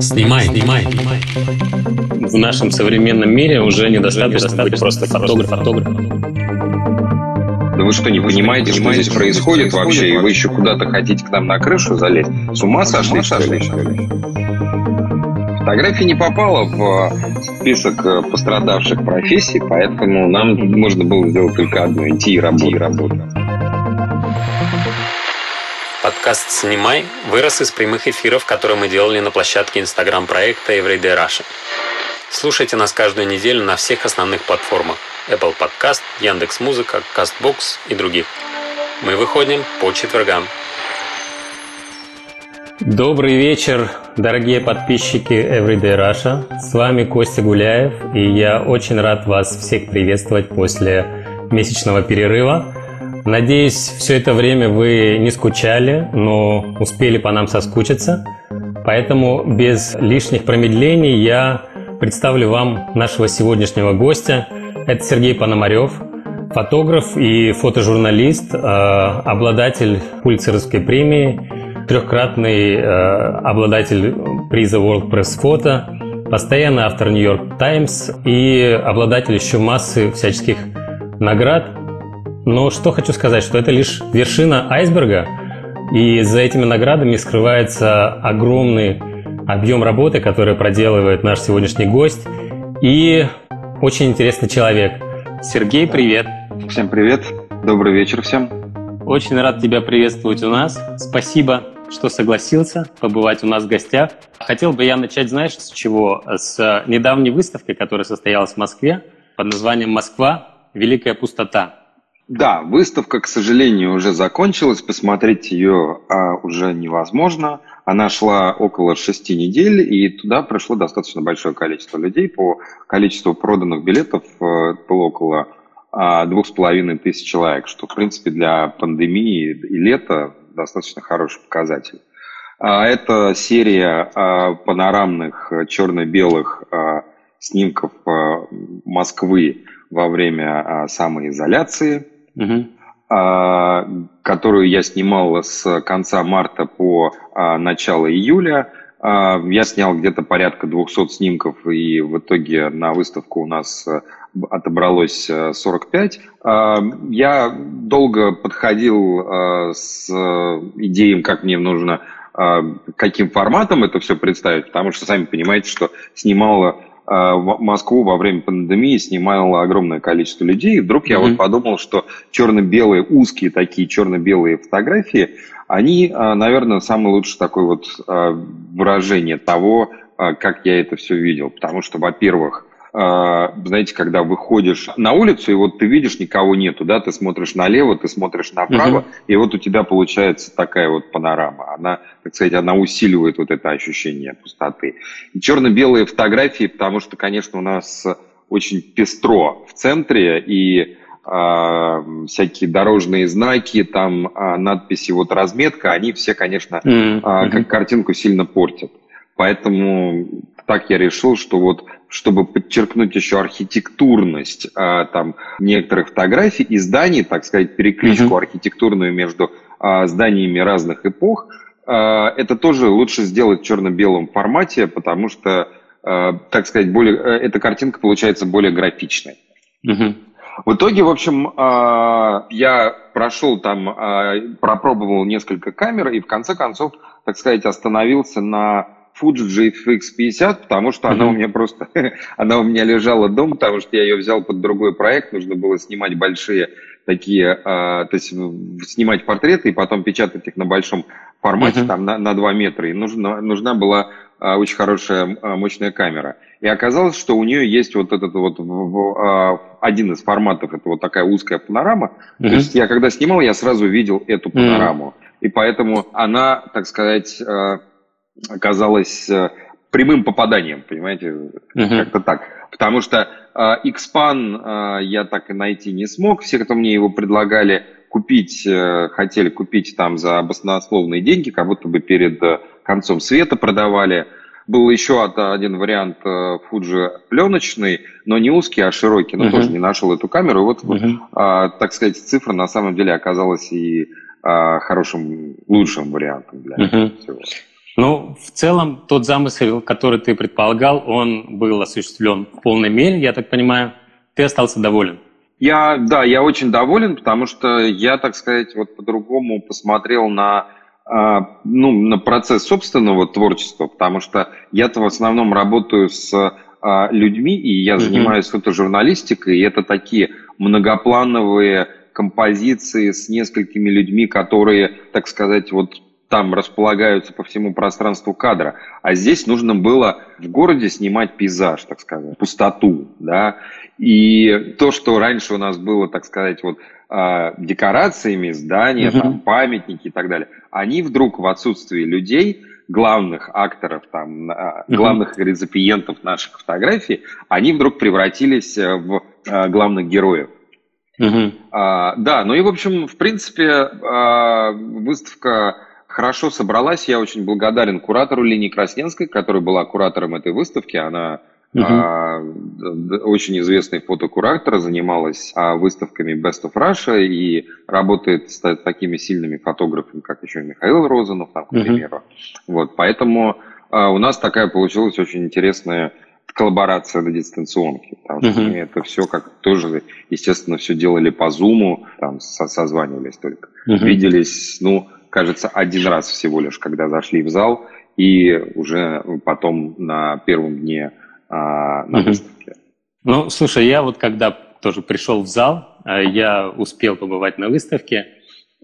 Снимай, снимай, снимай. В нашем современном мире уже недостаточно быть просто фотографом. Да вы что, не понимаете, что здесь происходит вообще, и вы еще куда-то хотите к нам на крышу залезть? С ума сошли, что ли? Фотография не попала в список э, пострадавших профессий, поэтому нам можно было сделать только одно – идти и работать. Подкаст «Снимай» вырос из прямых эфиров, которые мы делали на площадке инстаграм-проекта Everyday Russia. Слушайте нас каждую неделю на всех основных платформах Apple Podcast, Яндекс.Музыка, Castbox и других. Мы выходим по четвергам. Добрый вечер, дорогие подписчики Everyday Russia. С вами Костя Гуляев, и я очень рад вас всех приветствовать после месячного перерыва. Надеюсь, все это время вы не скучали, но успели по нам соскучиться. Поэтому без лишних промедлений я представлю вам нашего сегодняшнего гостя. Это Сергей Пономарев, фотограф и фотожурналист, э, обладатель Пульцеровской премии, трехкратный э, обладатель приза World Press Photo, постоянный автор New York Times и обладатель еще массы всяческих наград. Но что хочу сказать, что это лишь вершина айсберга, и за этими наградами скрывается огромный объем работы, который проделывает наш сегодняшний гость, и очень интересный человек. Сергей, привет! Всем привет! Добрый вечер всем! Очень рад тебя приветствовать у нас. Спасибо что согласился побывать у нас в гостях. Хотел бы я начать, знаешь, с чего? С недавней выставки, которая состоялась в Москве под названием «Москва. Великая пустота». Да, выставка, к сожалению, уже закончилась. Посмотреть ее а, уже невозможно. Она шла около шести недель, и туда пришло достаточно большое количество людей. По количеству проданных билетов э, было около а, двух с половиной тысяч человек, что, в принципе, для пандемии и лета достаточно хороший показатель. А, это серия а, панорамных черно-белых снимков Москвы во время самоизоляции, угу. которую я снимал с конца марта по начало июля. Я снял где-то порядка 200 снимков, и в итоге на выставку у нас отобралось 45. Э, я долго подходил э, с идеей, как мне нужно, э, каким форматом это все представить, потому что сами понимаете, что снимала Москву во время пандемии снимало огромное количество людей. И вдруг я mm-hmm. вот подумал, что черно-белые, узкие такие черно-белые фотографии, они, наверное, самое лучшее такое вот выражение того, как я это все видел. Потому что, во-первых, знаете, когда выходишь на улицу, и вот ты видишь, никого нету, да, ты смотришь налево, ты смотришь направо, угу. и вот у тебя получается такая вот панорама. Она, так сказать, она усиливает вот это ощущение пустоты. И черно-белые фотографии, потому что, конечно, у нас очень пестро в центре, и э, всякие дорожные знаки, там э, надписи, вот разметка, они все, конечно, mm-hmm. э, как картинку сильно портят. Поэтому так я решил, что вот чтобы подчеркнуть еще архитектурность а, там некоторых фотографий и зданий, так сказать, перекличку uh-huh. архитектурную между а, зданиями разных эпох, а, это тоже лучше сделать в черно-белом формате, потому что, а, так сказать, более, э, эта картинка получается более графичной. Uh-huh. В итоге, в общем, а, я прошел там, а, пропробовал несколько камер и в конце концов, так сказать, остановился на Fuji GFX 50, потому что mm-hmm. она у меня просто, она у меня лежала дома, потому что я ее взял под другой проект, нужно было снимать большие такие, э, то есть снимать портреты и потом печатать их на большом формате, там на, на 2 метра, и нужна, нужна была э, очень хорошая э, мощная камера. И оказалось, что у нее есть вот этот вот э, один из форматов, это вот такая узкая панорама. То есть я когда снимал, я сразу видел эту панораму. И поэтому она, так сказать, э, оказалось э, прямым попаданием, понимаете, uh-huh. как-то так. Потому что э, Xpan э, я так и найти не смог. Все, кто мне его предлагали купить, э, хотели купить там за баснословные деньги, как будто бы перед э, концом света продавали. Был еще один вариант э, Fuji пленочный, но не узкий, а широкий, но uh-huh. тоже не нашел эту камеру. И вот, uh-huh. э, так сказать, цифра на самом деле оказалась и э, хорошим, лучшим вариантом для uh-huh. всего. Ну, в целом, тот замысел, который ты предполагал, он был осуществлен в полной мере, я так понимаю. Ты остался доволен? Я, да, я очень доволен, потому что я, так сказать, вот по-другому посмотрел на, э, ну, на процесс собственного творчества, потому что я-то в основном работаю с э, людьми, и я mm-hmm. занимаюсь фотожурналистикой, и это такие многоплановые композиции с несколькими людьми, которые, так сказать, вот там располагаются по всему пространству кадра. А здесь нужно было в городе снимать пейзаж, так сказать, пустоту, да. И то, что раньше у нас было, так сказать, вот а, декорациями здания, uh-huh. там, памятники и так далее, они вдруг в отсутствии людей, главных акторов, там, uh-huh. главных реципиентов наших фотографий, они вдруг превратились э, в а, главных героев. Uh-huh. А, да, ну и, в общем, в принципе, а, выставка хорошо собралась. Я очень благодарен куратору Лене Красненской, которая была куратором этой выставки. Она uh а, очень известный фотокуратор, занималась а, выставками Best of Russia и работает с такими сильными фотографами, как еще и Михаил Розанов, там, к примеру. uh Вот, поэтому а, у нас такая получилась очень интересная коллаборация на дистанционке, потому что uh мы это все как тоже, естественно, все делали по зуму, там созванивались только, uh виделись, ну, кажется, один раз всего лишь, когда зашли в зал, и уже потом на первом дне а, на выставке. Ну, слушай, я вот когда тоже пришел в зал, а, я успел побывать на выставке,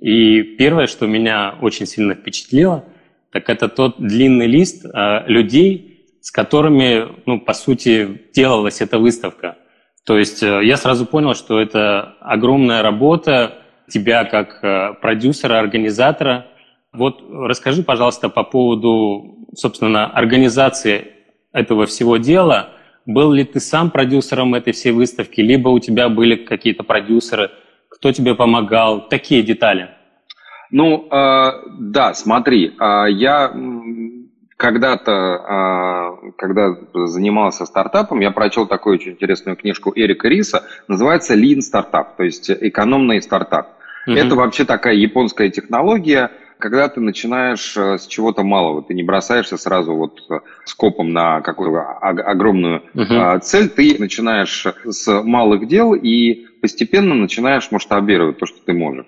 и первое, что меня очень сильно впечатлило, так это тот длинный лист а, людей, с которыми, ну, по сути, делалась эта выставка. То есть э, я сразу понял, что это огромная работа, тебя как э, продюсера, организатора. Вот расскажи, пожалуйста, по поводу, собственно, организации этого всего дела. Был ли ты сам продюсером этой всей выставки, либо у тебя были какие-то продюсеры, кто тебе помогал, такие детали? Ну, э, да, смотри, э, я когда-то, э, когда занимался стартапом, я прочел такую очень интересную книжку Эрика Риса, называется Lean Startup, то есть экономный стартап. Mm-hmm. Это вообще такая японская технология, когда ты начинаешь э, с чего-то малого, ты не бросаешься сразу вот э, скопом на какую-то огромную uh-huh. цель, ты начинаешь с малых дел и постепенно начинаешь масштабировать то, что ты можешь.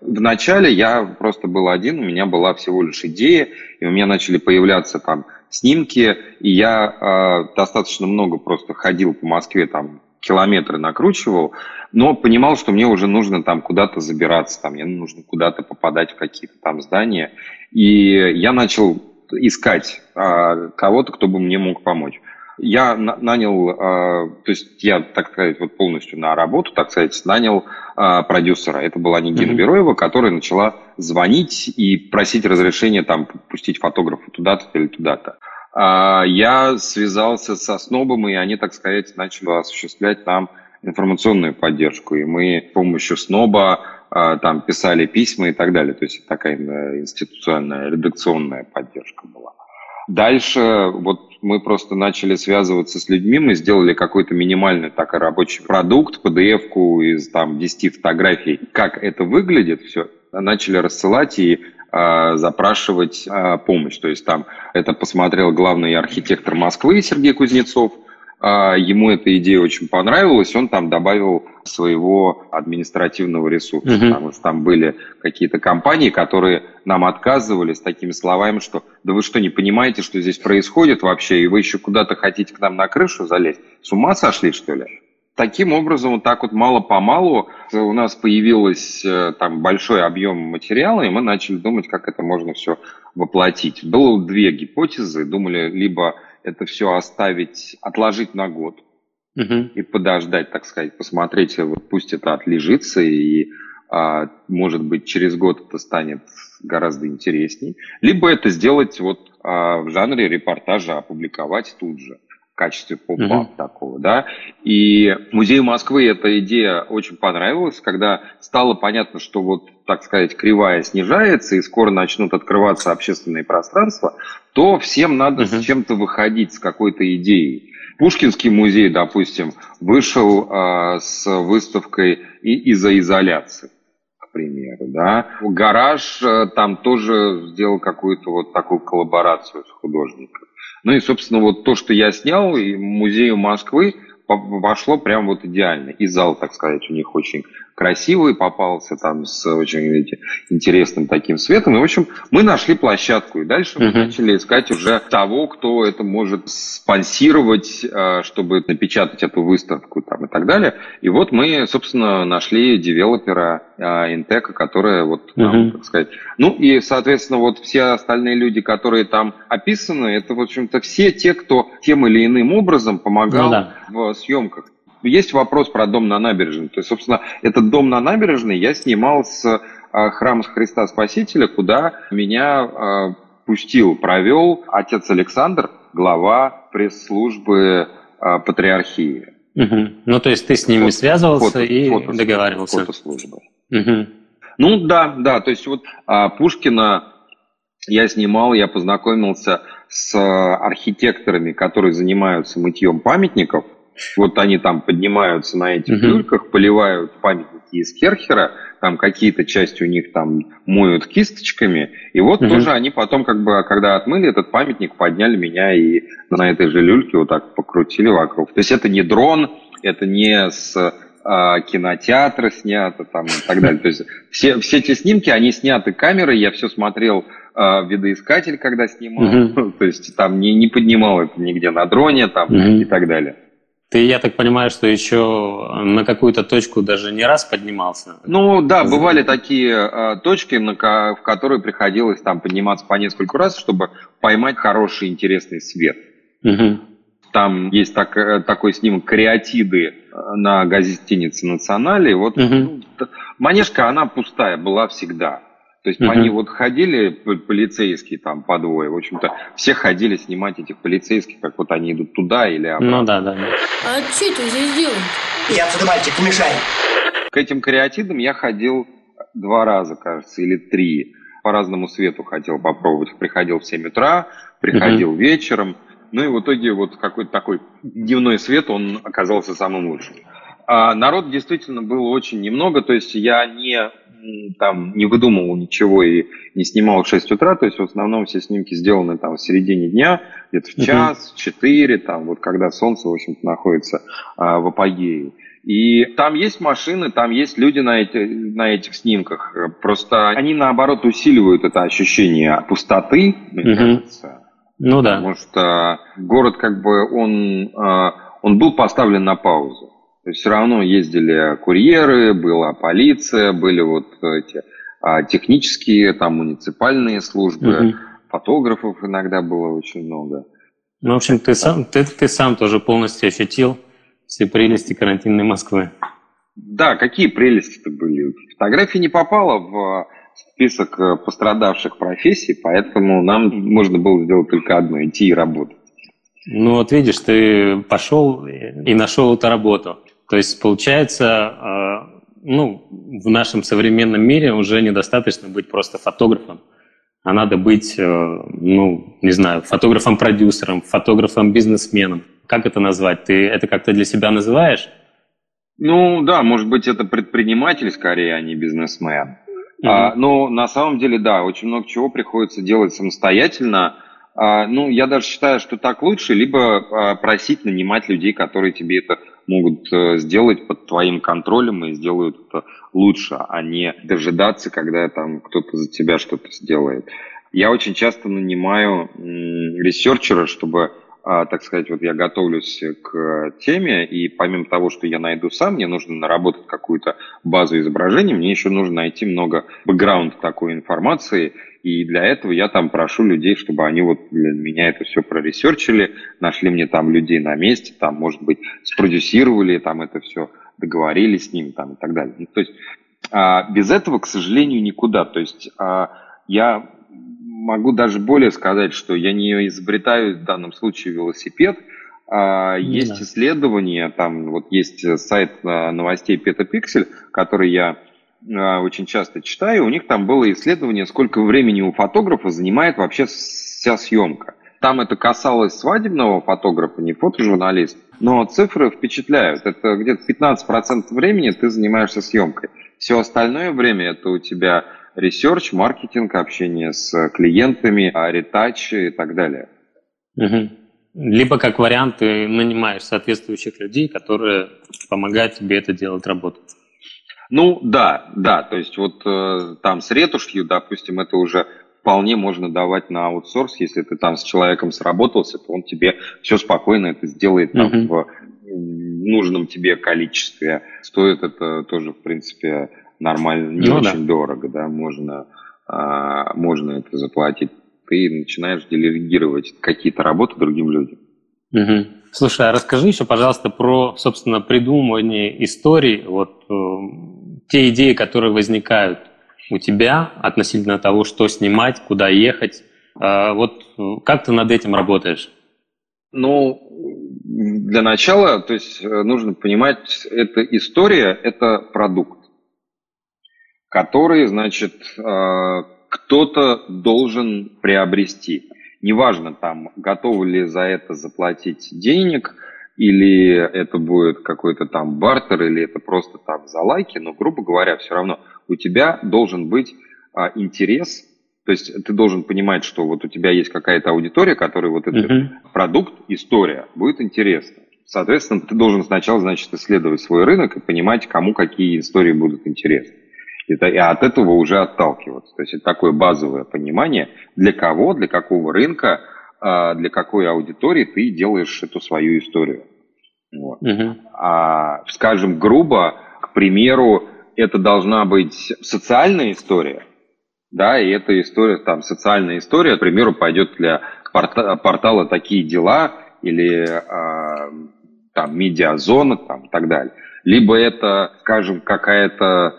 Вначале я просто был один, у меня была всего лишь идея, и у меня начали появляться там снимки, и я э, достаточно много просто ходил по Москве там километры накручивал, но понимал, что мне уже нужно там куда-то забираться, там мне нужно куда-то попадать в какие-то там здания. И я начал искать а, кого-то, кто бы мне мог помочь. Я нанял, а, то есть я, так сказать, вот полностью на работу, так сказать, нанял а, продюсера. Это была Нигина mm-hmm. Бероева, которая начала звонить и просить разрешения там пустить фотографа туда-то или туда-то. А, я связался со Снобом, и они, так сказать, начали осуществлять нам информационную поддержку. И мы с помощью Сноба а, там писали письма и так далее. То есть такая институционная, редакционная поддержка была. Дальше вот мы просто начали связываться с людьми, мы сделали какой-то минимальный такой рабочий продукт, PDF-ку из там 10 фотографий, как это выглядит все, начали рассылать, и запрашивать а, помощь. То есть там это посмотрел главный архитектор Москвы Сергей Кузнецов, а, ему эта идея очень понравилась, он там добавил своего административного ресурса, uh-huh. потому что там были какие-то компании, которые нам отказывали с такими словами, что да вы что, не понимаете, что здесь происходит вообще, и вы еще куда-то хотите к нам на крышу залезть? С ума сошли, что ли? Таким образом, вот так вот мало-помалу у нас появился там большой объем материала, и мы начали думать, как это можно все воплотить. Было две гипотезы. Думали, либо это все оставить, отложить на год uh-huh. и подождать, так сказать, посмотреть, вот пусть это отлежится, и, а, может быть, через год это станет гораздо интересней. Либо это сделать вот а, в жанре репортажа, опубликовать тут же в качестве поп-ап mm-hmm. такого, да. И музею Москвы эта идея очень понравилась, когда стало понятно, что вот, так сказать, кривая снижается и скоро начнут открываться общественные пространства, то всем надо mm-hmm. с чем-то выходить, с какой-то идеей. Пушкинский музей, допустим, вышел э, с выставкой и из-за изоляции. примеру, да. Гараж э, там тоже сделал какую-то вот такую коллаборацию с художником. Ну и, собственно, вот то, что я снял, и музею Москвы вошло прям вот идеально. И зал, так сказать, у них очень красивый попался, там с очень видите, интересным таким светом. И, в общем, мы нашли площадку, и дальше мы uh-huh. начали искать уже того, кто это может спонсировать, э, чтобы напечатать эту выставку там, и так далее. И вот мы, собственно, нашли девелопера э, Интека, которая вот нам, uh-huh. так сказать... Ну и, соответственно, вот все остальные люди, которые там описаны, это, в общем-то, все те, кто тем или иным образом помогал ну, да. в съемках есть вопрос про дом на набережной. То есть, собственно, этот дом на набережной я снимал с а, храма Христа Спасителя, куда меня а, пустил, провел отец Александр, глава пресс-службы а, патриархии. Угу. Ну, то есть ты с ними фото, связывался фото, и фото, договаривался. Фотослужба. Угу. Ну, да, да, то есть вот а, Пушкина я снимал, я познакомился с архитекторами, которые занимаются мытьем памятников. Вот они там поднимаются на этих люльках, поливают памятники из Керхера, там какие-то части у них там моют кисточками, и вот тоже они потом, как бы, когда отмыли этот памятник, подняли меня и на этой же люльке вот так покрутили вокруг. То есть это не дрон, это не с а, кинотеатра снято там и так далее. То есть все, все эти снимки, они сняты камерой, я все смотрел а, видоискатель, когда снимал, то есть там не, не поднимал это нигде на дроне там и так далее. Ты, я так понимаю, что еще на какую-то точку даже не раз поднимался? Ну да, бывали такие э, точки, на, в которые приходилось там подниматься по несколько раз, чтобы поймать хороший, интересный свет. Угу. Там есть так, э, такой снимок «Кариатиды» э, на гостинице «Национале». Вот угу. манежка, она пустая была всегда. То есть uh-huh. они вот ходили, полицейские там по двое, в общем-то, все ходили снимать этих полицейских, как вот они идут туда или обратно. Ну да, да. да. А что это здесь делаете? Я отсюда, мальчик, не мешай. К этим кариатидам я ходил два раза, кажется, или три. По разному свету хотел попробовать. Приходил в 7 утра, приходил uh-huh. вечером. Ну и в итоге вот какой-то такой дневной свет, он оказался самым лучшим. А народ действительно было очень немного, то есть я не там не выдумывал ничего и не снимал в 6 утра, то есть в основном все снимки сделаны там в середине дня, где-то в час, в 4, там вот когда солнце, в общем-то, находится а, в апогее. И там есть машины, там есть люди на, эти, на этих снимках. Просто они, наоборот, усиливают это ощущение пустоты, мне угу. кажется. Ну да. Потому что город, как бы, он, а, он был поставлен на паузу. То есть все равно ездили курьеры, была полиция, были вот эти а, технические, там муниципальные службы, угу. фотографов иногда было очень много. Ну, в общем, ты сам, ты, ты сам тоже полностью ощутил все прелести карантинной Москвы. Да, какие прелести-то были? Фотография не попала в список пострадавших профессий, поэтому нам можно было сделать только одно – идти и работать. Ну вот видишь, ты пошел и нашел эту работу. То есть получается, а, ну, в нашем современном мире уже недостаточно быть просто фотографом, а надо быть, э, ну, не знаю, фотографом-продюсером, фотографом-бизнесменом. Как это назвать? Ты это как-то для себя называешь? Ну да, может быть, это предприниматель скорее, а не бизнесмен. Mm-hmm. А, но на самом деле, да, очень много чего приходится делать самостоятельно. А, ну, я даже считаю, что так лучше, либо а, просить нанимать людей, которые тебе это могут э, сделать под твоим контролем и сделают это лучше, а не дожидаться, когда там кто-то за тебя что-то сделает. Я очень часто нанимаю researcher а, чтобы так сказать, вот я готовлюсь к теме, и помимо того, что я найду сам, мне нужно наработать какую-то базу изображений, мне еще нужно найти много бэкграунд такой информации, и для этого я там прошу людей, чтобы они вот для меня это все про research или, нашли мне там людей на месте, там, может быть, спродюсировали там это все, договорились с ним там и так далее. Ну, то есть а, без этого, к сожалению, никуда. То есть а, я могу даже более сказать, что я не изобретаю в данном случае велосипед. А, есть да. исследования, там вот есть сайт а, новостей Петапиксель, который я а, очень часто читаю. У них там было исследование, сколько времени у фотографа занимает вообще вся съемка. Там это касалось свадебного фотографа, не фотожурналист. Но цифры впечатляют. Это где-то 15% времени ты занимаешься съемкой. Все остальное время это у тебя research, маркетинг, общение с клиентами, retouch и так далее. Угу. Либо как вариант ты нанимаешь соответствующих людей, которые помогают тебе это делать работу. Ну да, да, то есть вот э, там с ретушью, допустим, это уже вполне можно давать на аутсорс, если ты там с человеком сработался, то он тебе все спокойно это сделает там, uh-huh. в нужном тебе количестве. Стоит это тоже, в принципе, нормально, не ну, очень да. дорого, да, можно, а, можно это заплатить. Ты начинаешь делегировать какие-то работы другим людям. Угу. Слушай, а расскажи еще, пожалуйста, про, собственно, придумывание историй, вот э, те идеи, которые возникают у тебя относительно того, что снимать, куда ехать. Э, вот как ты над этим работаешь? Ну, для начала, то есть э, нужно понимать, эта история – это продукт который, значит, э, кто-то должен приобрести. Неважно, там, готовы ли за это заплатить денег, или это будет какой-то там бартер, или это просто там за лайки, но, грубо говоря, все равно у тебя должен быть а, интерес, то есть ты должен понимать, что вот у тебя есть какая-то аудитория, которой вот этот uh-huh. продукт, история будет интересна. Соответственно, ты должен сначала, значит, исследовать свой рынок и понимать, кому какие истории будут интересны. И от этого уже отталкиваться. То есть это такое базовое понимание, для кого, для какого рынка, а, для какой аудитории ты делаешь эту свою историю. Вот. Угу. А, скажем грубо, к примеру, это должна быть социальная история, да, и эта история, там, социальная история, к примеру, пойдет для порта портала «Такие дела» или а, там «Медиазона» там, и так далее. Либо это, скажем, какая-то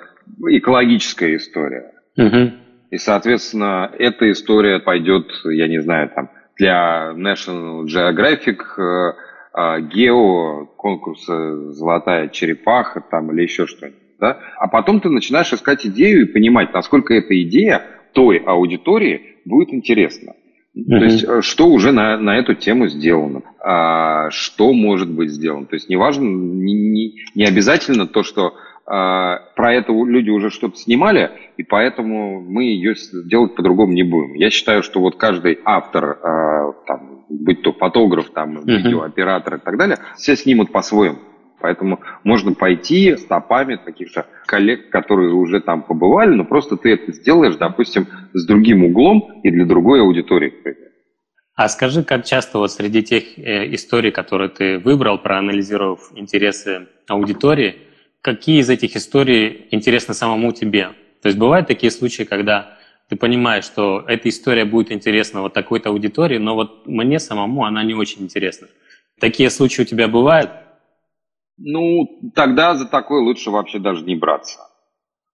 экологическая история. Угу. И, соответственно, эта история пойдет, я не знаю, там, для National Geographic, э, э, Гео, конкурса «Золотая черепаха» там, или еще что-нибудь. Да? А потом ты начинаешь искать идею и понимать, насколько эта идея той аудитории будет интересна. Mm-hmm. То есть, э, что уже на, на эту тему сделано, а, что может быть сделано. То есть, неважно, не, не, не обязательно то, что про это люди уже что-то снимали, и поэтому мы ее делать по-другому не будем. Я считаю, что вот каждый автор, а, там, будь то фотограф, там, видеооператор и так далее, все снимут по-своему. Поэтому можно пойти стопами каких-то коллег, которые уже там побывали, но просто ты это сделаешь, допустим, с другим углом и для другой аудитории. А скажи, как часто вот среди тех э, историй, которые ты выбрал, проанализировав интересы аудитории, какие из этих историй интересны самому тебе. То есть бывают такие случаи, когда ты понимаешь, что эта история будет интересна вот такой-то аудитории, но вот мне самому она не очень интересна. Такие случаи у тебя бывают? Ну, тогда за такое лучше вообще даже не браться.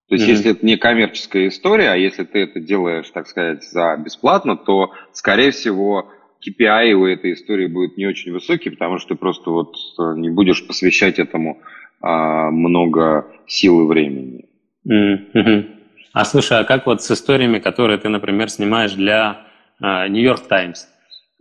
То есть, mm-hmm. если это не коммерческая история, а если ты это делаешь, так сказать, за бесплатно, то, скорее всего, KPI у этой истории будет не очень высокий, потому что ты просто вот э, не будешь посвящать этому а, много сил и времени. Mm-hmm. А слушай, а как вот с историями, которые ты, например, снимаешь для Нью-Йорк uh, Таймс?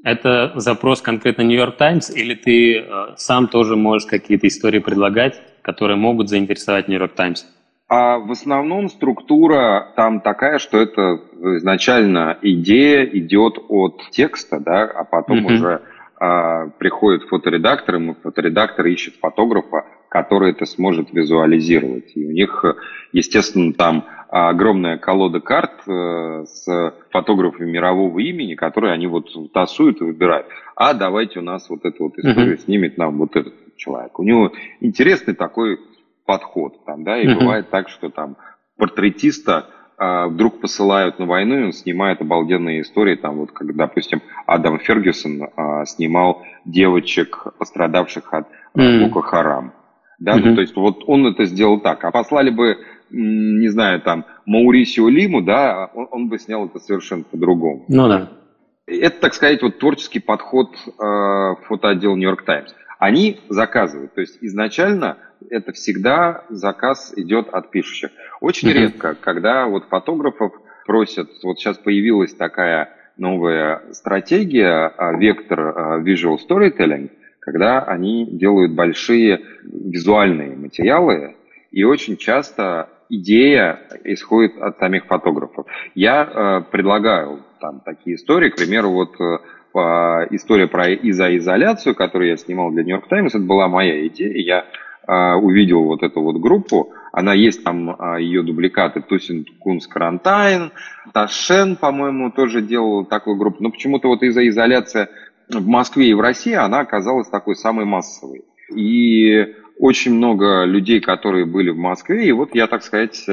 Это запрос конкретно Нью-Йорк Таймс или ты uh, сам тоже можешь какие-то истории предлагать, которые могут заинтересовать Нью-Йорк Таймс? А в основном структура там такая, что это изначально идея идет от текста, да, а потом mm-hmm. уже а, приходит фоторедактор, и фоторедактор ищет фотографа, который это сможет визуализировать. И у них, естественно, там огромная колода карт э, с фотографами мирового имени, которые они вот тасуют и выбирают. А давайте у нас вот эту вот историю uh-huh. снимет нам вот этот человек. У него интересный такой подход. Там, да, и uh-huh. бывает так, что там портретиста а, вдруг посылают на войну, и он снимает обалденные истории, там вот, как, допустим, Адам Фергюсон а, снимал девочек, пострадавших от mm. Харам. Да, mm-hmm. ну, то есть вот он это сделал так. А послали бы, не знаю, там, Маурисио Лиму, да, он, он бы снял это совершенно по-другому. Ну да. Это, так сказать, вот творческий подход э, фотоотдела Нью-Йорк Таймс. Они заказывают. То есть изначально это всегда заказ идет от пишущих. Очень mm-hmm. редко, когда вот фотографов просят, вот сейчас появилась такая новая стратегия, а, вектор а, visual storytelling, когда они делают большие визуальные материалы, и очень часто идея исходит от самих фотографов. Я э, предлагаю там такие истории, к примеру, вот э, история про изоизоляцию, которую я снимал для York Times, это была моя идея. Я э, увидел вот эту вот группу, она есть там, э, ее дубликаты Тусин Кунс Карантайн, Ташен, по-моему, тоже делал такую группу. Но почему-то вот изоизоляция в Москве и в России, она оказалась такой самой массовой. И очень много людей, которые были в Москве, и вот я, так сказать,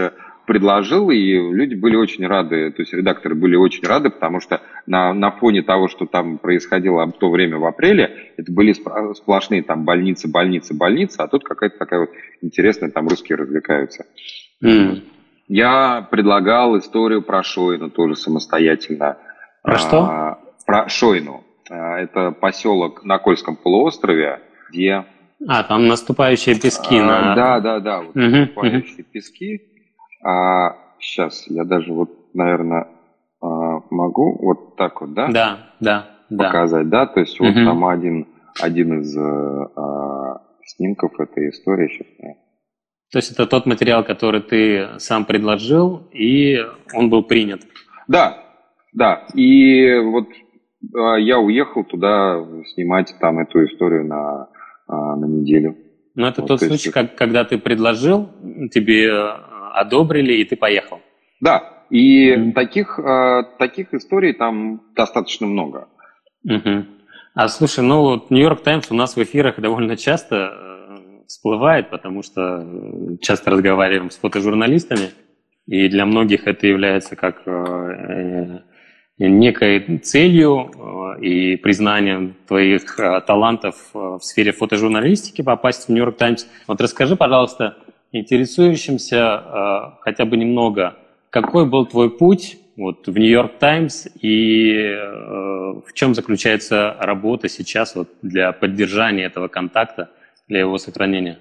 предложил, и люди были очень рады, то есть редакторы были очень рады, потому что на, на фоне того, что там происходило в то время в апреле, это были сплошные там больницы, больницы, больницы, а тут какая-то такая вот интересная, там русские развлекаются. Mm. Я предлагал историю про Шойну тоже самостоятельно. Про а, что? Про Шойну. А, это поселок на Кольском полуострове, где а, там наступающие пески. А, на... Да, да, да, вот угу, наступающие угу. пески. А, сейчас, я даже вот, наверное, а, могу вот так вот, да? Да, да, Показать, да? То есть угу. вот там один, один из а, снимков этой истории. Сейчас. То есть это тот материал, который ты сам предложил, и он был принят? Да, да. И вот я уехал туда снимать там эту историю на а, на неделю. Но это вот, тот то случай, есть... как, когда ты предложил, тебе э, одобрили, и ты поехал. Да, и mm-hmm. таких, э, таких историй там достаточно много. Mm-hmm. А слушай, ну вот Нью-Йорк Таймс у нас в эфирах довольно часто э, всплывает, потому что часто разговариваем с фотожурналистами, и для многих это является как некой целью э, и признанием твоих э, талантов э, в сфере фотожурналистики попасть в Нью-Йорк Таймс. Вот расскажи, пожалуйста, интересующимся хотя бы немного, какой был твой путь вот, в Нью-Йорк Таймс и в чем заключается работа сейчас вот, для поддержания этого контакта, для его сохранения?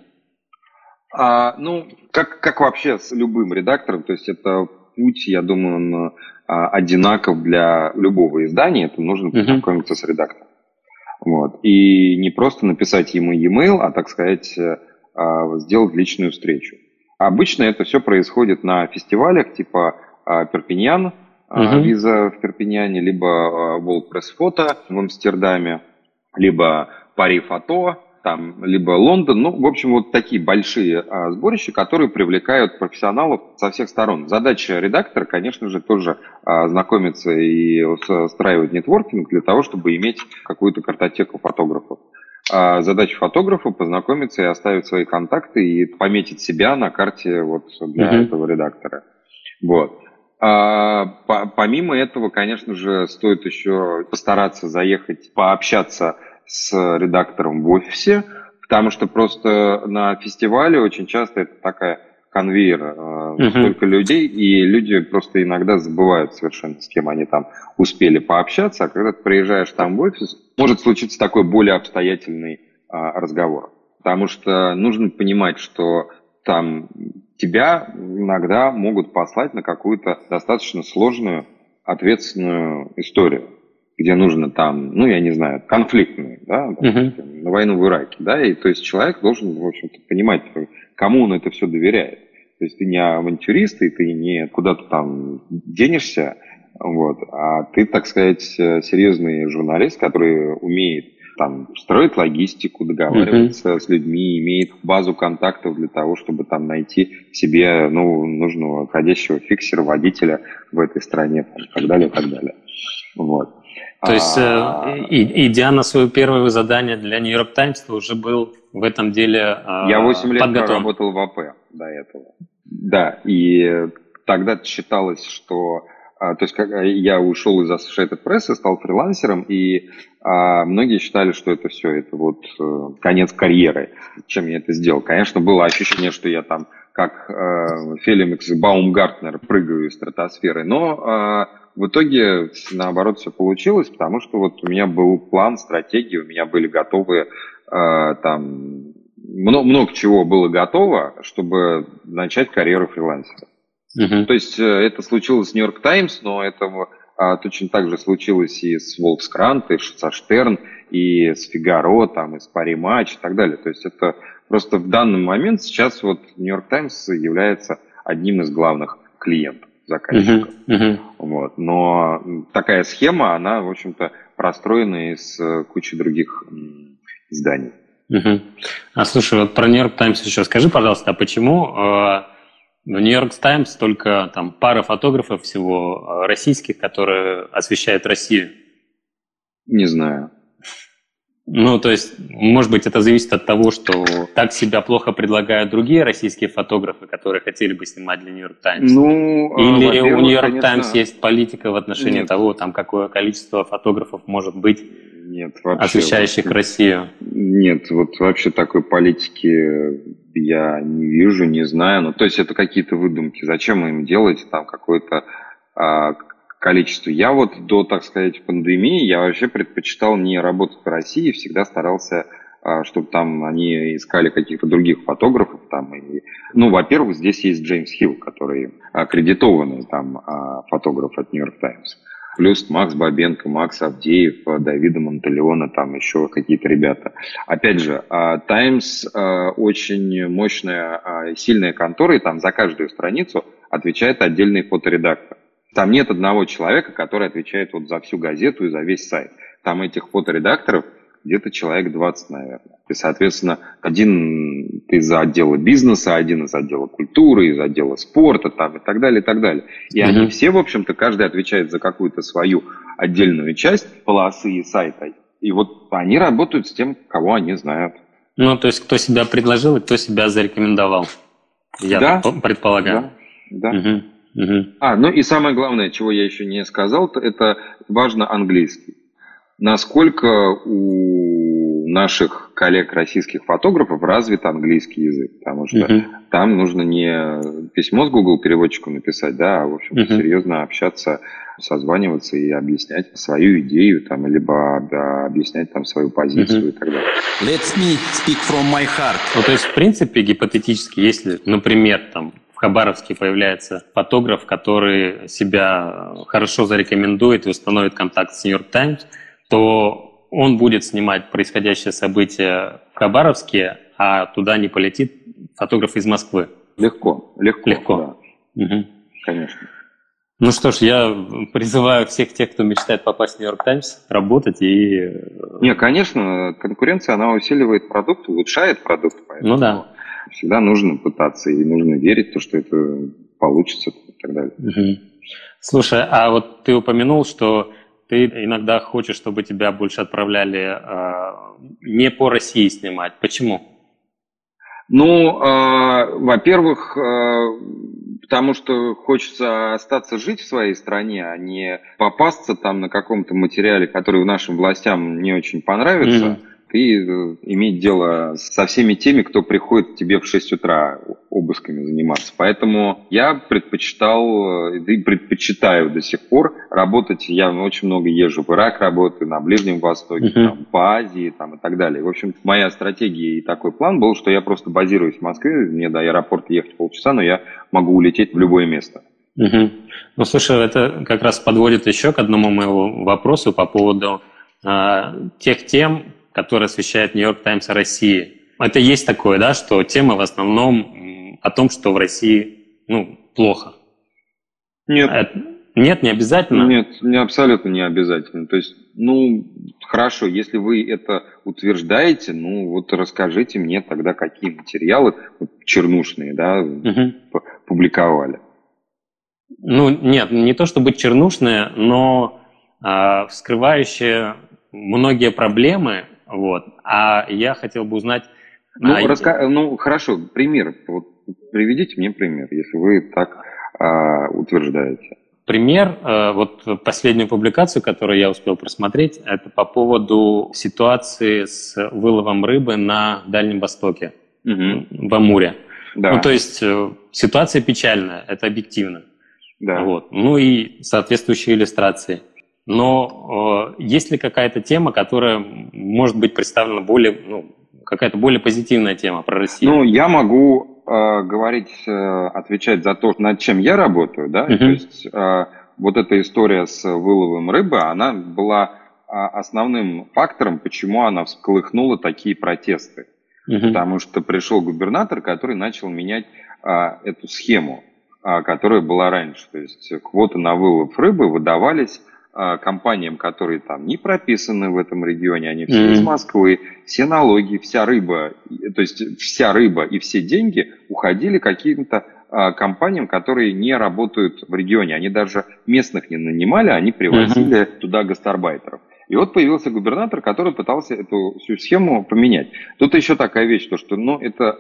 А, ну, как, как вообще с любым редактором, то есть это путь, я думаю, он а, одинаков для любого издания, это нужно познакомиться uh-huh. с редактором. Вот. И не просто написать ему e-mail, а, так сказать, э, а, сделать личную встречу. Обычно это все происходит на фестивалях типа а, Перпиньян, uh-huh. виза в Перпиньяне, либо World Press Photo в Амстердаме, либо Пари Фото, там, либо Лондон, ну, в общем, вот такие большие а, сборища, которые привлекают профессионалов со всех сторон. Задача редактора, конечно же, тоже а, знакомиться и устраивать нетворкинг для того, чтобы иметь какую-то картотеку фотографов. А задача фотографа познакомиться и оставить свои контакты и пометить себя на карте вот для mm-hmm. этого редактора. Вот. А, по, помимо этого, конечно же, стоит еще постараться заехать, пообщаться с редактором в офисе, потому что просто на фестивале очень часто это такая конвейер, uh-huh. столько людей, и люди просто иногда забывают совершенно, с кем они там успели пообщаться, а когда ты приезжаешь там в офис, может случиться такой более обстоятельный а, разговор. Потому что нужно понимать, что там тебя иногда могут послать на какую-то достаточно сложную, ответственную историю где нужно там, ну, я не знаю, конфликтную, да, uh-huh. на войну в Ираке, да, и то есть человек должен, в общем-то, понимать, кому он это все доверяет. То есть ты не авантюрист, и ты не куда-то там денешься, вот, а ты, так сказать, серьезный журналист, который умеет там строить логистику, договариваться uh-huh. с людьми, имеет базу контактов для того, чтобы там найти себе ну, нужного входящего фиксера, водителя в этой стране, там, и так далее, и так далее. Вот. То есть, э, и, идя на свое первое задание для Нью-Йорк Таймс, ты уже был в этом деле э, Я 8 лет подготовлен. проработал в АП до этого. Да, и тогда считалось, что... А, то есть, как я ушел из Associated Press и стал фрилансером, и а, многие считали, что это все, это вот э, конец карьеры, чем я это сделал. Конечно, было ощущение, что я там как э, Фелимикс Баумгартнер прыгаю из стратосферы, но э, в итоге, наоборот, все получилось, потому что вот у меня был план, стратегия, у меня были готовы э, там много, много чего было готово, чтобы начать карьеру фрилансера. Uh-huh. То есть э, это случилось с Нью-Йорк Таймс, но это а, точно так же случилось и с Волкскрант, и со Штерн, и с Фигаро, там, и с Пари Матч и так далее. То есть это просто в данный момент сейчас вот Нью-Йорк Таймс является одним из главных клиентов заказчиков. Uh-huh, uh-huh. Вот. Но такая схема, она, в общем-то, простроена из э, кучи других изданий. Uh-huh. А слушай, вот про Нью-Йорк Таймс еще скажи, пожалуйста, а почему э, в Нью-Йорк Таймс только там пара фотографов всего э, российских, которые освещают Россию? Не знаю. Ну, то есть, может быть, это зависит от того, что так себя плохо предлагают другие российские фотографы, которые хотели бы снимать для Нью-Йорк Таймс. Ну, Или у Нью-Йорк Таймс есть политика в отношении Нет. того, там какое количество фотографов может быть нет, вообще, освещающих вообще, Россию. Нет, вот вообще такой политики я не вижу, не знаю. Ну, то есть это какие-то выдумки. Зачем им делать там какой-то а, количеству. Я вот до, так сказать, пандемии, я вообще предпочитал не работать в России, всегда старался а, чтобы там они искали каких-то других фотографов там и ну во-первых здесь есть Джеймс Хилл который аккредитованный там а, фотограф от Нью-Йорк Таймс плюс Макс Бабенко, Макс Авдеев, Давида Монталеона, там еще какие-то ребята. Опять же, Таймс а, очень мощная, сильная контора, и там за каждую страницу отвечает отдельный фоторедактор. Там нет одного человека, который отвечает вот за всю газету и за весь сайт. Там этих фоторедакторов где-то человек 20, наверное. И, соответственно, один из отдела бизнеса, один из отдела культуры, из отдела спорта там, и так далее, и так далее. И mm-hmm. они все, в общем-то, каждый отвечает за какую-то свою отдельную часть полосы и сайта. И вот они работают с тем, кого они знают. Ну, то есть, кто себя предложил и кто себя зарекомендовал. Я да, предполагаю. Да, да. Угу. Угу. А, ну и самое главное, чего я еще не сказал, это важно английский. Насколько у наших коллег российских фотографов развит английский язык, потому что угу. там нужно не письмо с Google переводчику написать, да, а в общем угу. серьезно общаться, созваниваться и объяснять свою идею, там, либо да, объяснять там свою позицию угу. и так далее. Let me speak from my heart. Ну, то есть, в принципе, гипотетически, если, например, там, в Хабаровске появляется фотограф, который себя хорошо зарекомендует и установит контакт с Нью-Йорк Таймс, то он будет снимать происходящее событие в Хабаровске, а туда не полетит фотограф из Москвы. Легко, легко. Легко. Да. Угу. Конечно. Ну что ж, я призываю всех тех, кто мечтает попасть в Нью-Йорк Таймс, работать и... Не, конечно, конкуренция, она усиливает продукт, улучшает продукт. Поэтому... Ну да всегда нужно пытаться и нужно верить, то, что это получится и так далее. Угу. Слушай, а вот ты упомянул, что ты иногда хочешь, чтобы тебя больше отправляли э, не по России снимать. Почему? Ну, э, во-первых, э, потому что хочется остаться жить в своей стране, а не попасться там на каком-то материале, который нашим властям не очень понравится. Mm-hmm и э, иметь дело со всеми теми, кто приходит к тебе в 6 утра обысками заниматься. Поэтому я предпочитал, э, и предпочитаю до сих пор работать. Я очень много езжу в Ирак, работаю на Ближнем Востоке, uh-huh. там, по Азии там, и так далее. В общем, моя стратегия и такой план был, что я просто базируюсь в Москве, мне до аэропорта ехать полчаса, но я могу улететь в любое место. Угу. Ну, слушай, это как раз подводит еще к одному моему вопросу по поводу э, тех тем, который освещает Нью-Йорк Таймс России. Это есть такое, да, что тема в основном о том, что в России ну, плохо. Нет. Это, нет, не обязательно? Нет, не, абсолютно не обязательно. То есть, ну, хорошо, если вы это утверждаете, ну, вот расскажите мне тогда, какие материалы вот, чернушные, да, угу. публиковали. Ну, нет, не то чтобы чернушные, но э, вскрывающие многие проблемы вот. А я хотел бы узнать... Ну, а... раска... ну хорошо, пример. Вот приведите мне пример, если вы так а, утверждаете. Пример, э, вот последнюю публикацию, которую я успел просмотреть, это по поводу ситуации с выловом рыбы на Дальнем Востоке, угу. в Амуре. Да. Ну, то есть э, ситуация печальная, это объективно. Да. Вот. Ну и соответствующие иллюстрации но э, есть ли какая-то тема, которая может быть представлена более, ну, какая-то более позитивная тема про Россию? Ну, я могу э, говорить, э, отвечать за то, над чем я работаю, да, uh-huh. то есть э, вот эта история с выловом рыбы, она была а, основным фактором, почему она всколыхнула такие протесты. Угу. Потому что пришел губернатор, который начал менять а, эту схему, а, которая была раньше. То есть квоты на вылов рыбы выдавались компаниям, которые там не прописаны в этом регионе, они все mm-hmm. из Москвы, все налоги, вся рыба, то есть вся рыба и все деньги уходили каким-то а, компаниям, которые не работают в регионе. Они даже местных не нанимали, они привозили mm-hmm. туда гастарбайтеров. И вот появился губернатор, который пытался эту всю схему поменять. Тут еще такая вещь, то, что ну, это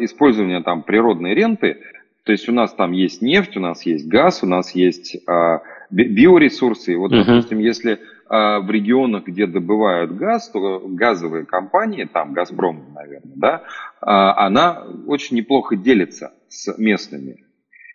использование там природной ренты, то есть у нас там есть нефть, у нас есть газ, у нас есть а, биоресурсы. вот, uh-huh. допустим, если а, в регионах, где добывают газ, то газовые компании, там Газпром, наверное, да, а, она очень неплохо делится с местными.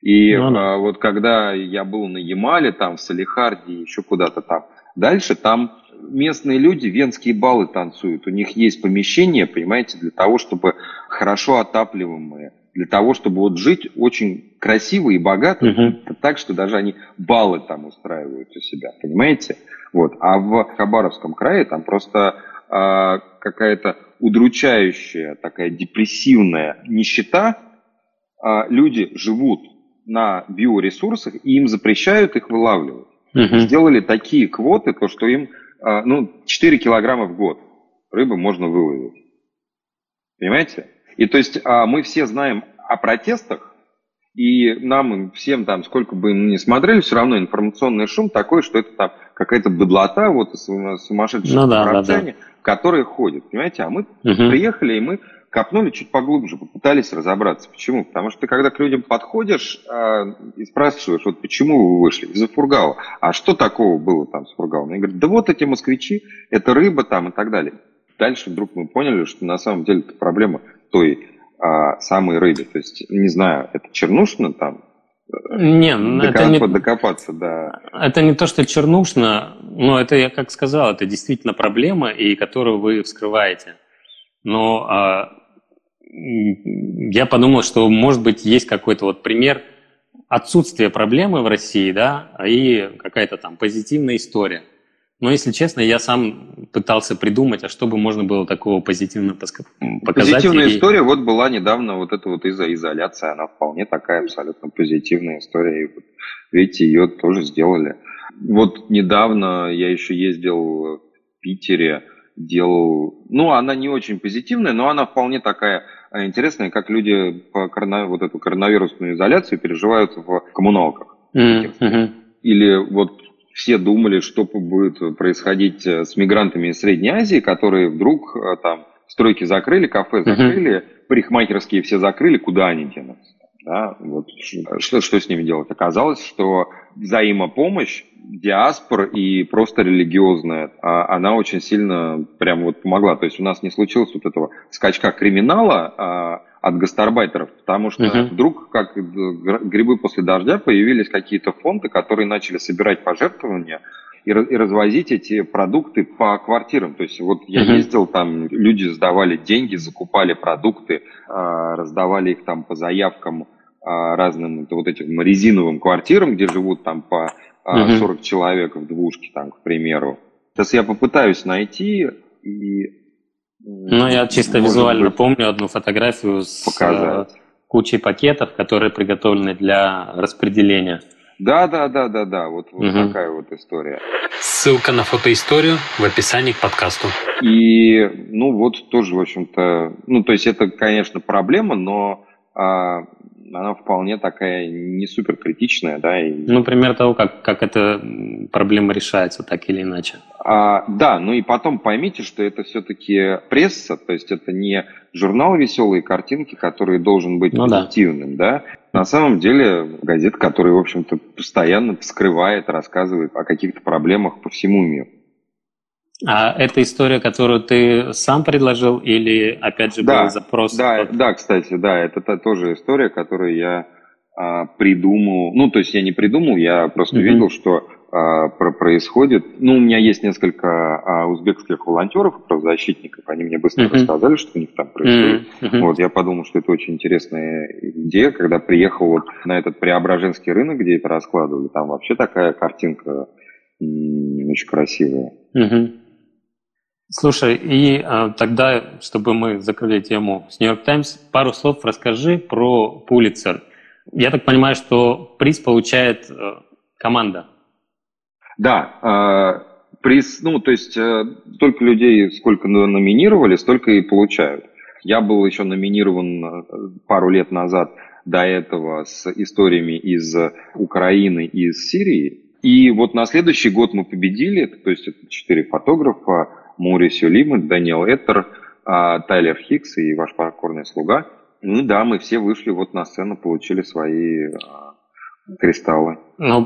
И ну, а, вот когда я был на Ямале, там в Салихарде, еще куда-то там дальше, там местные люди венские баллы танцуют. У них есть помещение, понимаете, для того, чтобы хорошо отапливаемые для того, чтобы вот жить очень красиво и богато, угу. так что даже они баллы там устраивают у себя, понимаете? Вот. А в Хабаровском крае там просто э, какая-то удручающая, такая депрессивная нищета. Э, люди живут на биоресурсах, и им запрещают их вылавливать. Угу. Сделали такие квоты, то что им э, ну, 4 килограмма в год рыбы можно выловить. Понимаете? И то есть а, мы все знаем о протестах, и нам всем там, сколько бы мы ни смотрели, все равно информационный шум такой, что это там какая-то быдлота, вот сумасшедшие ну, да, да, да. которые ходят, понимаете? А мы угу. приехали, и мы копнули чуть поглубже, попытались разобраться. Почему? Потому что ты, когда к людям подходишь э, и спрашиваешь, вот почему вы вышли из-за фургала, а что такого было там с фургалом? Они говорят, да вот эти москвичи, это рыба там и так далее. Дальше вдруг мы поняли, что на самом деле это проблема той а, самой рыбе. То есть, не знаю, это чернушно там? Не, Докоп, это не, докопаться, да. Это не то, что чернушно, но это, я как сказал, это действительно проблема, и которую вы вскрываете. Но а, я подумал, что, может быть, есть какой-то вот пример отсутствия проблемы в России, да, и какая-то там позитивная история. Но, если честно, я сам пытался придумать, а что бы можно было такого позитивного показать. Позитивная и... история вот была недавно, вот эта вот изоляция, она вполне такая абсолютно позитивная история. И вот, видите, ее тоже сделали. Вот недавно я еще ездил в Питере, делал... Ну, она не очень позитивная, но она вполне такая интересная, как люди по корона... вот эту коронавирусную изоляцию переживают в коммуналках. Mm-hmm. Или вот все думали, что будет происходить э, с мигрантами из Средней Азии, которые вдруг э, там стройки закрыли, кафе закрыли, uh-huh. парикмахерские все закрыли, куда они денутся? Да, вот, что, что с ними делать? Оказалось, что взаимопомощь диаспор и просто религиозная, а она очень сильно прям вот помогла. То есть у нас не случилось вот этого скачка криминала, а от гастарбайтеров, потому что uh-huh. вдруг, как грибы после дождя, появились какие-то фонды, которые начали собирать пожертвования и, и развозить эти продукты по квартирам. То есть вот я uh-huh. ездил, там люди сдавали деньги, закупали продукты, а, раздавали их там по заявкам а, разным вот этим резиновым квартирам, где живут там по uh-huh. 40 человек в двушке, там, к примеру. Сейчас я попытаюсь найти и ну, я чисто визуально быть, помню одну фотографию с показать. Э, кучей пакетов, которые приготовлены для распределения. Да, да, да, да, да, вот, вот угу. такая вот история. Ссылка на фотоисторию в описании к подкасту. И, ну, вот тоже, в общем-то, ну, то есть это, конечно, проблема, но она вполне такая не супер критичная, да. И... Ну, пример того, как, как эта проблема решается, так или иначе. А, да, ну и потом поймите, что это все-таки пресса, то есть это не журнал «Веселые картинки», который должен быть ну, позитивным, да. да. На самом деле газета, которая, в общем-то, постоянно вскрывает, рассказывает о каких-то проблемах по всему миру. А это история, которую ты сам предложил или, опять же, да, был запрос? Да, да, кстати, да, это та, тоже история, которую я а, придумал. Ну, то есть я не придумал, я просто mm-hmm. видел, что а, про происходит. Ну, у меня есть несколько а, узбекских волонтеров правозащитников. Они мне быстро uh-huh. рассказали, что у них там происходит. Uh-huh. Вот, я подумал, что это очень интересная идея. Когда приехал вот на этот Преображенский рынок, где это раскладывали, там вообще такая картинка очень красивая. Uh-huh. Слушай, и а, тогда, чтобы мы закрыли тему с Нью-Йорк Таймс, пару слов расскажи про Пулицер. Я так понимаю, что приз получает э, команда. Да, э, приз, ну, то есть э, столько людей, сколько номинировали, столько и получают. Я был еще номинирован э, пару лет назад до этого с историями из Украины и из Сирии. И вот на следующий год мы победили, то есть это четыре фотографа, Морисио Лимон, Даниэл Эттер, Тайлер Хикс и ваш покорный слуга. Ну да, мы все вышли вот на сцену, получили свои кристаллы. Но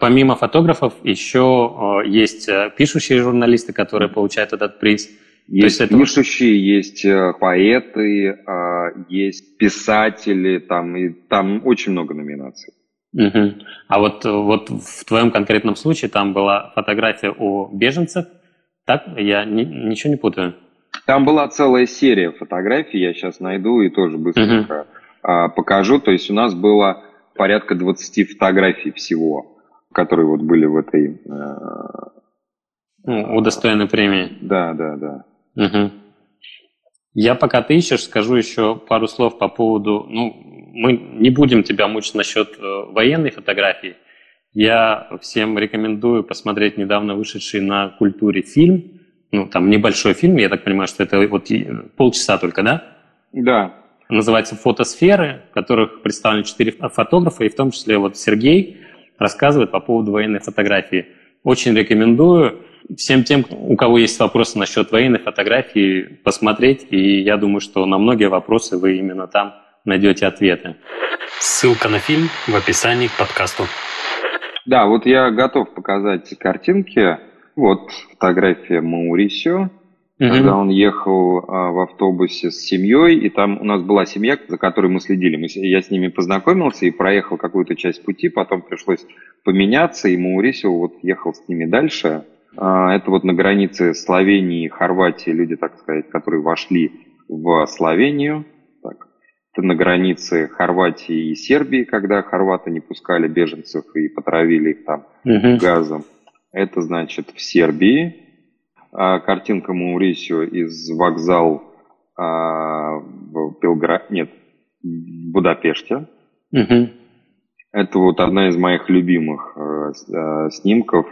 помимо фотографов еще э, есть э, пишущие журналисты, которые получают этот приз. Есть, есть пишущие, это... есть э, поэты, есть писатели, там, и, там очень много номинаций. Угу. А вот, вот в твоем конкретном случае там была фотография о беженцах, так? Я ни, ничего не путаю. Там была целая серия фотографий, я сейчас найду и тоже быстренько угу. покажу. То есть у нас было порядка 20 фотографий всего, которые вот были в этой... Э, ну, удостоены премии. Да, да, да. Угу. Я пока ты ищешь, скажу еще пару слов по поводу... Ну, мы не будем тебя мучить насчет э, военной фотографии. Я всем рекомендую посмотреть недавно вышедший на культуре фильм. Ну, там небольшой фильм, я так понимаю, что это вот полчаса только, да? Да называется «Фотосферы», в которых представлены четыре фотографа, и в том числе вот Сергей рассказывает по поводу военной фотографии. Очень рекомендую всем тем, у кого есть вопросы насчет военной фотографии, посмотреть, и я думаю, что на многие вопросы вы именно там найдете ответы. Ссылка на фильм в описании к подкасту. Да, вот я готов показать картинки. Вот фотография Маурисио угу. когда он ехал а, в автобусе с семьей, и там у нас была семья, за которой мы следили. Мы, я с ними познакомился и проехал какую-то часть пути, потом пришлось поменяться, и Маурисио вот ехал с ними дальше. А, это вот на границе Словении и Хорватии люди, так сказать, которые вошли в Словению. На границе Хорватии и Сербии, когда хорваты не пускали беженцев и потравили их там угу. газом. Это значит в Сербии, а, картинка Маурисио из вокзал а, в Белграде, нет, в Будапеште. Угу. Это вот одна из моих любимых э, снимков,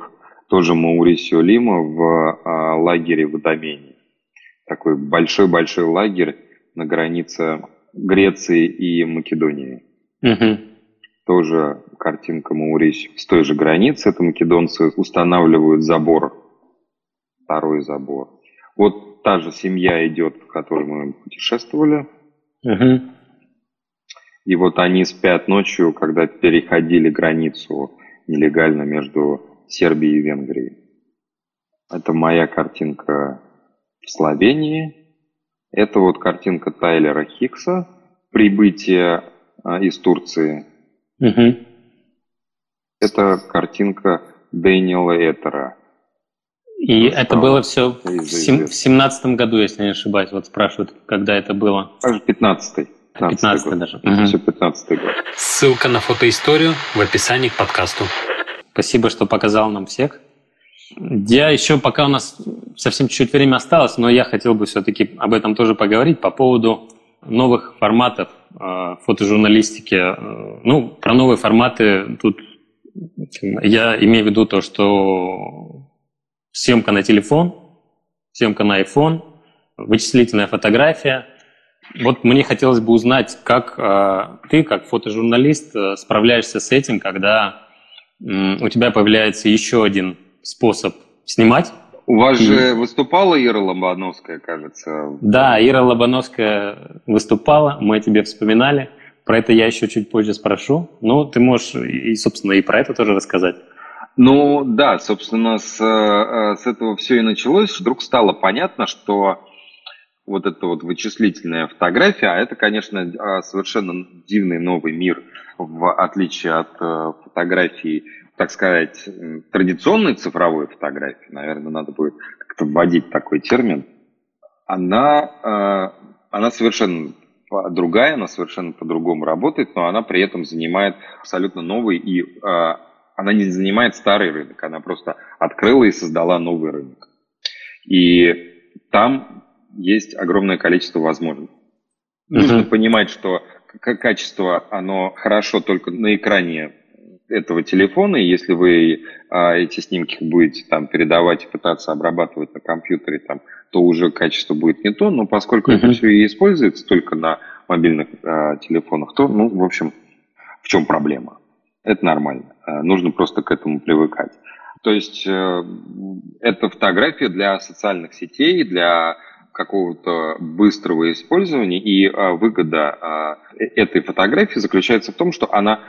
тоже Маурисио Лима в э, лагере в Адамене. Такой большой-большой лагерь на границе Греции и Македонии. Угу. Тоже картинка Маурисио. С той же границы это македонцы устанавливают забор второй забор. Вот та же семья идет, в которой мы путешествовали. Угу. И вот они спят ночью, когда переходили границу нелегально между Сербией и Венгрией. Это моя картинка в Словении. Это вот картинка Тайлера Хикса «Прибытие а, из Турции». Угу. Это картинка Дэниела Этера и ну, это было все в семнадцатом году, если не ошибаюсь. Вот спрашивают, когда это было. Аж 15-й. 15 даже. Угу. Все 15 год. Ссылка на фотоисторию в описании к подкасту. Спасибо, что показал нам всех. Я еще, пока у нас совсем чуть-чуть время осталось, но я хотел бы все-таки об этом тоже поговорить по поводу новых форматов э, фотожурналистики. Э, ну, про новые форматы тут я имею в виду то, что съемка на телефон, съемка на iPhone, вычислительная фотография. Вот мне хотелось бы узнать, как э, ты, как фотожурналист, э, справляешься с этим, когда э, у тебя появляется еще один способ снимать. У вас же выступала Ира Лобановская, кажется. Да, Ира Лобановская выступала, мы о тебе вспоминали. Про это я еще чуть позже спрошу. Но ты можешь, и, собственно, и про это тоже рассказать. Ну да, собственно, с, э, с этого все и началось. Вдруг стало понятно, что вот эта вот вычислительная фотография, а это, конечно, э, совершенно дивный новый мир, в отличие от э, фотографий так сказать, традиционной цифровой фотографии, наверное, надо будет как-то вводить такой термин, она, э, она совершенно другая, она совершенно по-другому работает, но она при этом занимает абсолютно новый и э, она не занимает старый рынок, она просто открыла и создала новый рынок. И там есть огромное количество возможностей. Нужно понимать, что качество, оно хорошо только на экране этого телефона, и если вы а, эти снимки будете там передавать и пытаться обрабатывать на компьютере, там, то уже качество будет не то, но поскольку mm-hmm. это все и используется только на мобильных а, телефонах, то, ну, в общем, в чем проблема? Это нормально. А, нужно просто к этому привыкать. То есть э, это фотография для социальных сетей, для какого-то быстрого использования, и а, выгода а, э, этой фотографии заключается в том, что она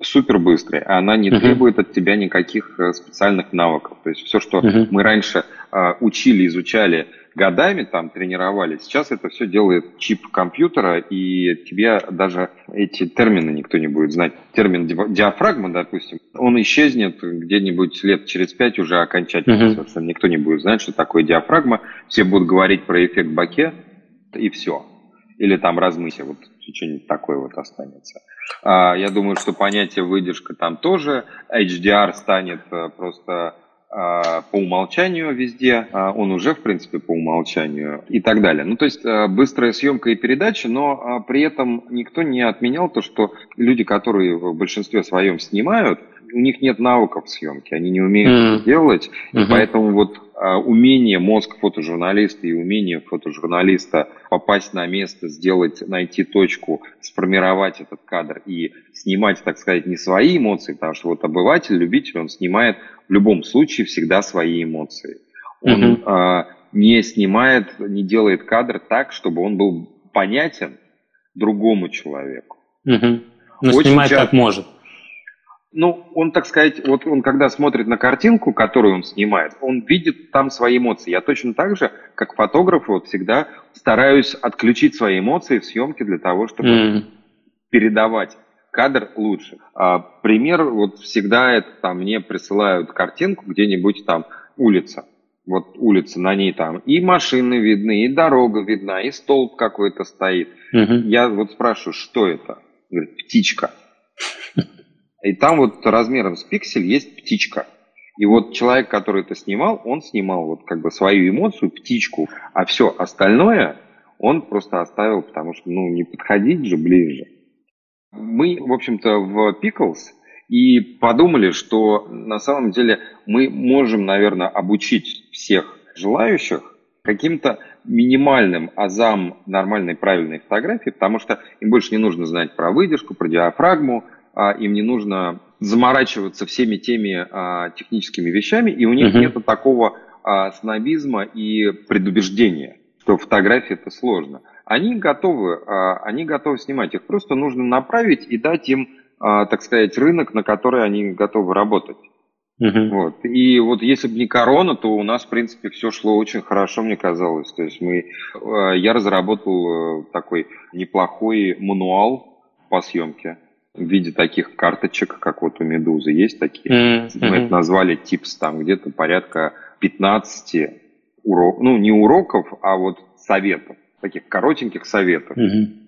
супер быстрая, она не uh-huh. требует от тебя никаких э, специальных навыков. То есть все, что uh-huh. мы раньше а, учили, изучали годами, там тренировали, сейчас это все делает чип компьютера, и тебе даже эти термины никто не будет знать. Термин диафрагма, допустим, он исчезнет где-нибудь лет через пять уже окончательно uh-huh. совершенно. Никто не будет знать, что такое диафрагма. Все будут говорить про эффект Баке, и все. Или там размытие, вот что-нибудь такое вот останется. А, я думаю, что понятие выдержка там тоже. HDR станет э, просто по умолчанию везде, а, он уже, в принципе, по умолчанию и так далее. Ну, то есть э, быстрая съемка и передача, но при этом никто не отменял то, что люди, которые в большинстве своем снимают, у них нет навыков съемки, они не умеют mm. это делать, mm-hmm. и поэтому вот а, умение мозг фотожурналиста и умение фотожурналиста попасть на место, сделать, найти точку, сформировать этот кадр и снимать, так сказать, не свои эмоции, потому что вот обыватель, любитель, он снимает в любом случае всегда свои эмоции. Он mm-hmm. а, не снимает, не делает кадр так, чтобы он был понятен другому человеку. Mm-hmm. Но Очень снимать часто... как может. Ну, он, так сказать, вот он когда смотрит на картинку, которую он снимает, он видит там свои эмоции. Я точно так же, как фотограф, вот всегда стараюсь отключить свои эмоции в съемке для того, чтобы mm. передавать кадр лучше. А, пример, вот всегда это там мне присылают картинку где-нибудь там улица. Вот улица, на ней там и машины видны, и дорога видна, и столб какой-то стоит. Mm-hmm. Я вот спрашиваю, что это? Говорит, птичка. И там вот размером с пиксель есть птичка. И вот человек, который это снимал, он снимал вот как бы свою эмоцию, птичку, а все остальное он просто оставил, потому что, ну, не подходить же ближе. Мы, в общем-то, в Pickles и подумали, что на самом деле мы можем, наверное, обучить всех желающих каким-то минимальным азам нормальной правильной фотографии, потому что им больше не нужно знать про выдержку, про диафрагму, а, им не нужно заморачиваться всеми теми а, техническими вещами, и у них uh-huh. нет такого а, снобизма и предубеждения, что фотография это сложно. Они готовы, они готовы снимать, их просто нужно направить и дать им, так сказать, рынок, на который они готовы работать. Uh-huh. Вот. И вот если бы не корона, то у нас, в принципе, все шло очень хорошо, мне казалось. То есть мы, я разработал э, такой неплохой мануал по съемке в виде таких карточек, как вот у Медузы есть такие. Mm-hmm. Мы это назвали типс, там где-то порядка 15 уроков, ну не уроков, а вот советов, таких коротеньких советов. Mm-hmm.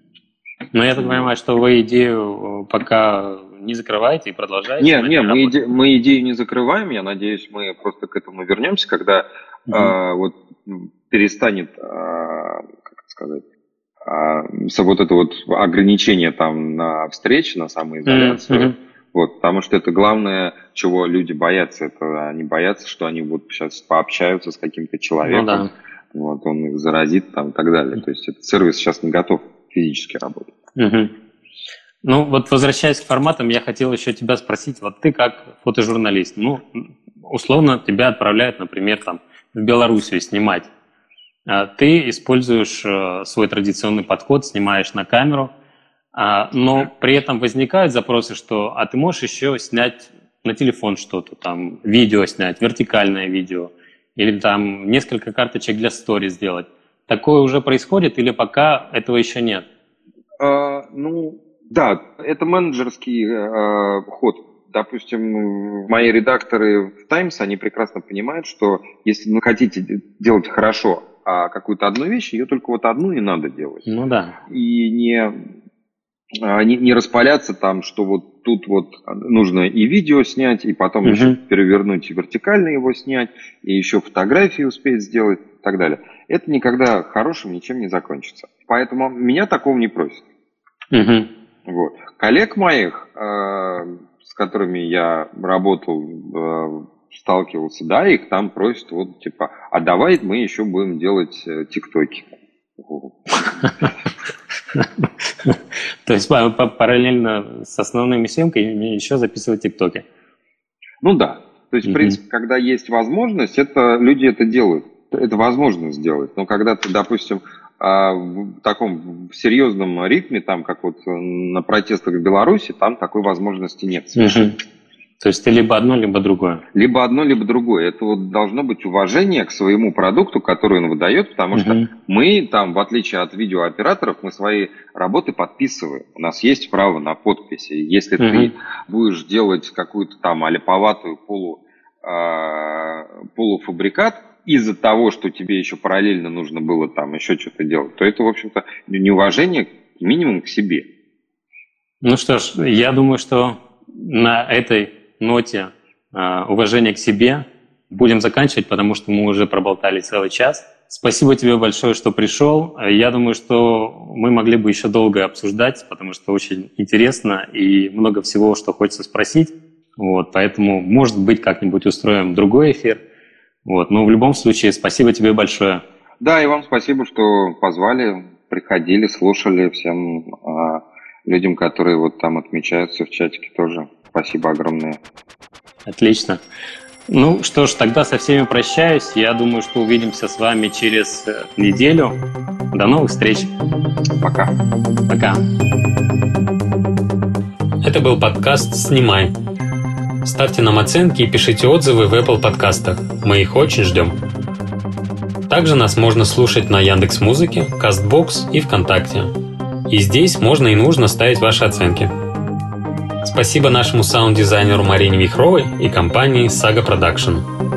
Но я так понимаю, что вы идею э, пока не закрываете и продолжаете? Нет, нет, мы, иде, мы идею не закрываем, я надеюсь, мы просто к этому вернемся, когда mm-hmm. э, вот перестанет, э, как сказать, вот это вот ограничение там на встречи, на самоизоляцию. Mm-hmm. Вот, потому что это главное, чего люди боятся. Это они боятся, что они вот сейчас пообщаются с каким-то человеком, ну, да. вот, он их заразит там и так далее. То есть этот сервис сейчас не готов физически работать. Угу. Ну, вот возвращаясь к форматам, я хотел еще тебя спросить, вот ты как фотожурналист, ну, условно тебя отправляют, например, там в Белоруссию снимать а, ты используешь э, свой традиционный подход, снимаешь на камеру, а, но при этом возникают запросы, что а ты можешь еще снять на телефон что-то, там видео снять, вертикальное видео, или там несколько карточек для стори сделать. Такое уже происходит или пока этого еще нет? А, ну, да, это менеджерский э, ход Допустим, мои редакторы в Times, они прекрасно понимают, что если вы хотите делать хорошо а какую-то одну вещь, ее только вот одну и надо делать. Ну да. И не, а, не, не распаляться там, что вот тут вот нужно и видео снять, и потом угу. еще перевернуть и вертикально его снять, и еще фотографии успеть сделать и так далее. Это никогда хорошим ничем не закончится. Поэтому меня такого не просят. Угу. Вот. Коллег моих, э, с которыми я работал, э, сталкивался, да, их там просят вот типа, а давай мы еще будем делать э, тиктоки. То есть параллельно с основными съемками еще записывать тиктоки. Ну да. То есть, в принципе, когда есть возможность, это люди это делают. Это возможно сделать. Но когда ты, допустим, а, в таком серьезном ритме, там, как вот на протестах в Беларуси, там такой возможности нет. Угу. То есть ты либо одно, либо другое. Либо одно, либо другое. Это вот должно быть уважение к своему продукту, который он выдает, потому что угу. мы там, в отличие от видеооператоров, мы свои работы подписываем. У нас есть право на подписи. Если угу. ты будешь делать какую-то там аляповатую полу, э, полуфабрикат, из-за того, что тебе еще параллельно нужно было там еще что-то делать, то это, в общем-то, неуважение минимум к себе. Ну что ж, я думаю, что на этой ноте э, уважения к себе будем заканчивать, потому что мы уже проболтали целый час. Спасибо тебе большое, что пришел. Я думаю, что мы могли бы еще долго обсуждать, потому что очень интересно и много всего, что хочется спросить. Вот, поэтому, может быть, как-нибудь устроим другой эфир. Вот, но в любом случае, спасибо тебе большое. Да, и вам спасибо, что позвали, приходили, слушали. Всем э, людям, которые вот там отмечаются в чатике тоже. Спасибо огромное. Отлично. Ну что ж, тогда со всеми прощаюсь. Я думаю, что увидимся с вами через э, неделю. До новых встреч. Пока. Пока. Это был подкаст «Снимай». Ставьте нам оценки и пишите отзывы в Apple подкастах. Мы их очень ждем. Также нас можно слушать на Яндекс Музыке, Castbox и ВКонтакте. И здесь можно и нужно ставить ваши оценки. Спасибо нашему саунд-дизайнеру Марине Вихровой и компании Saga Production.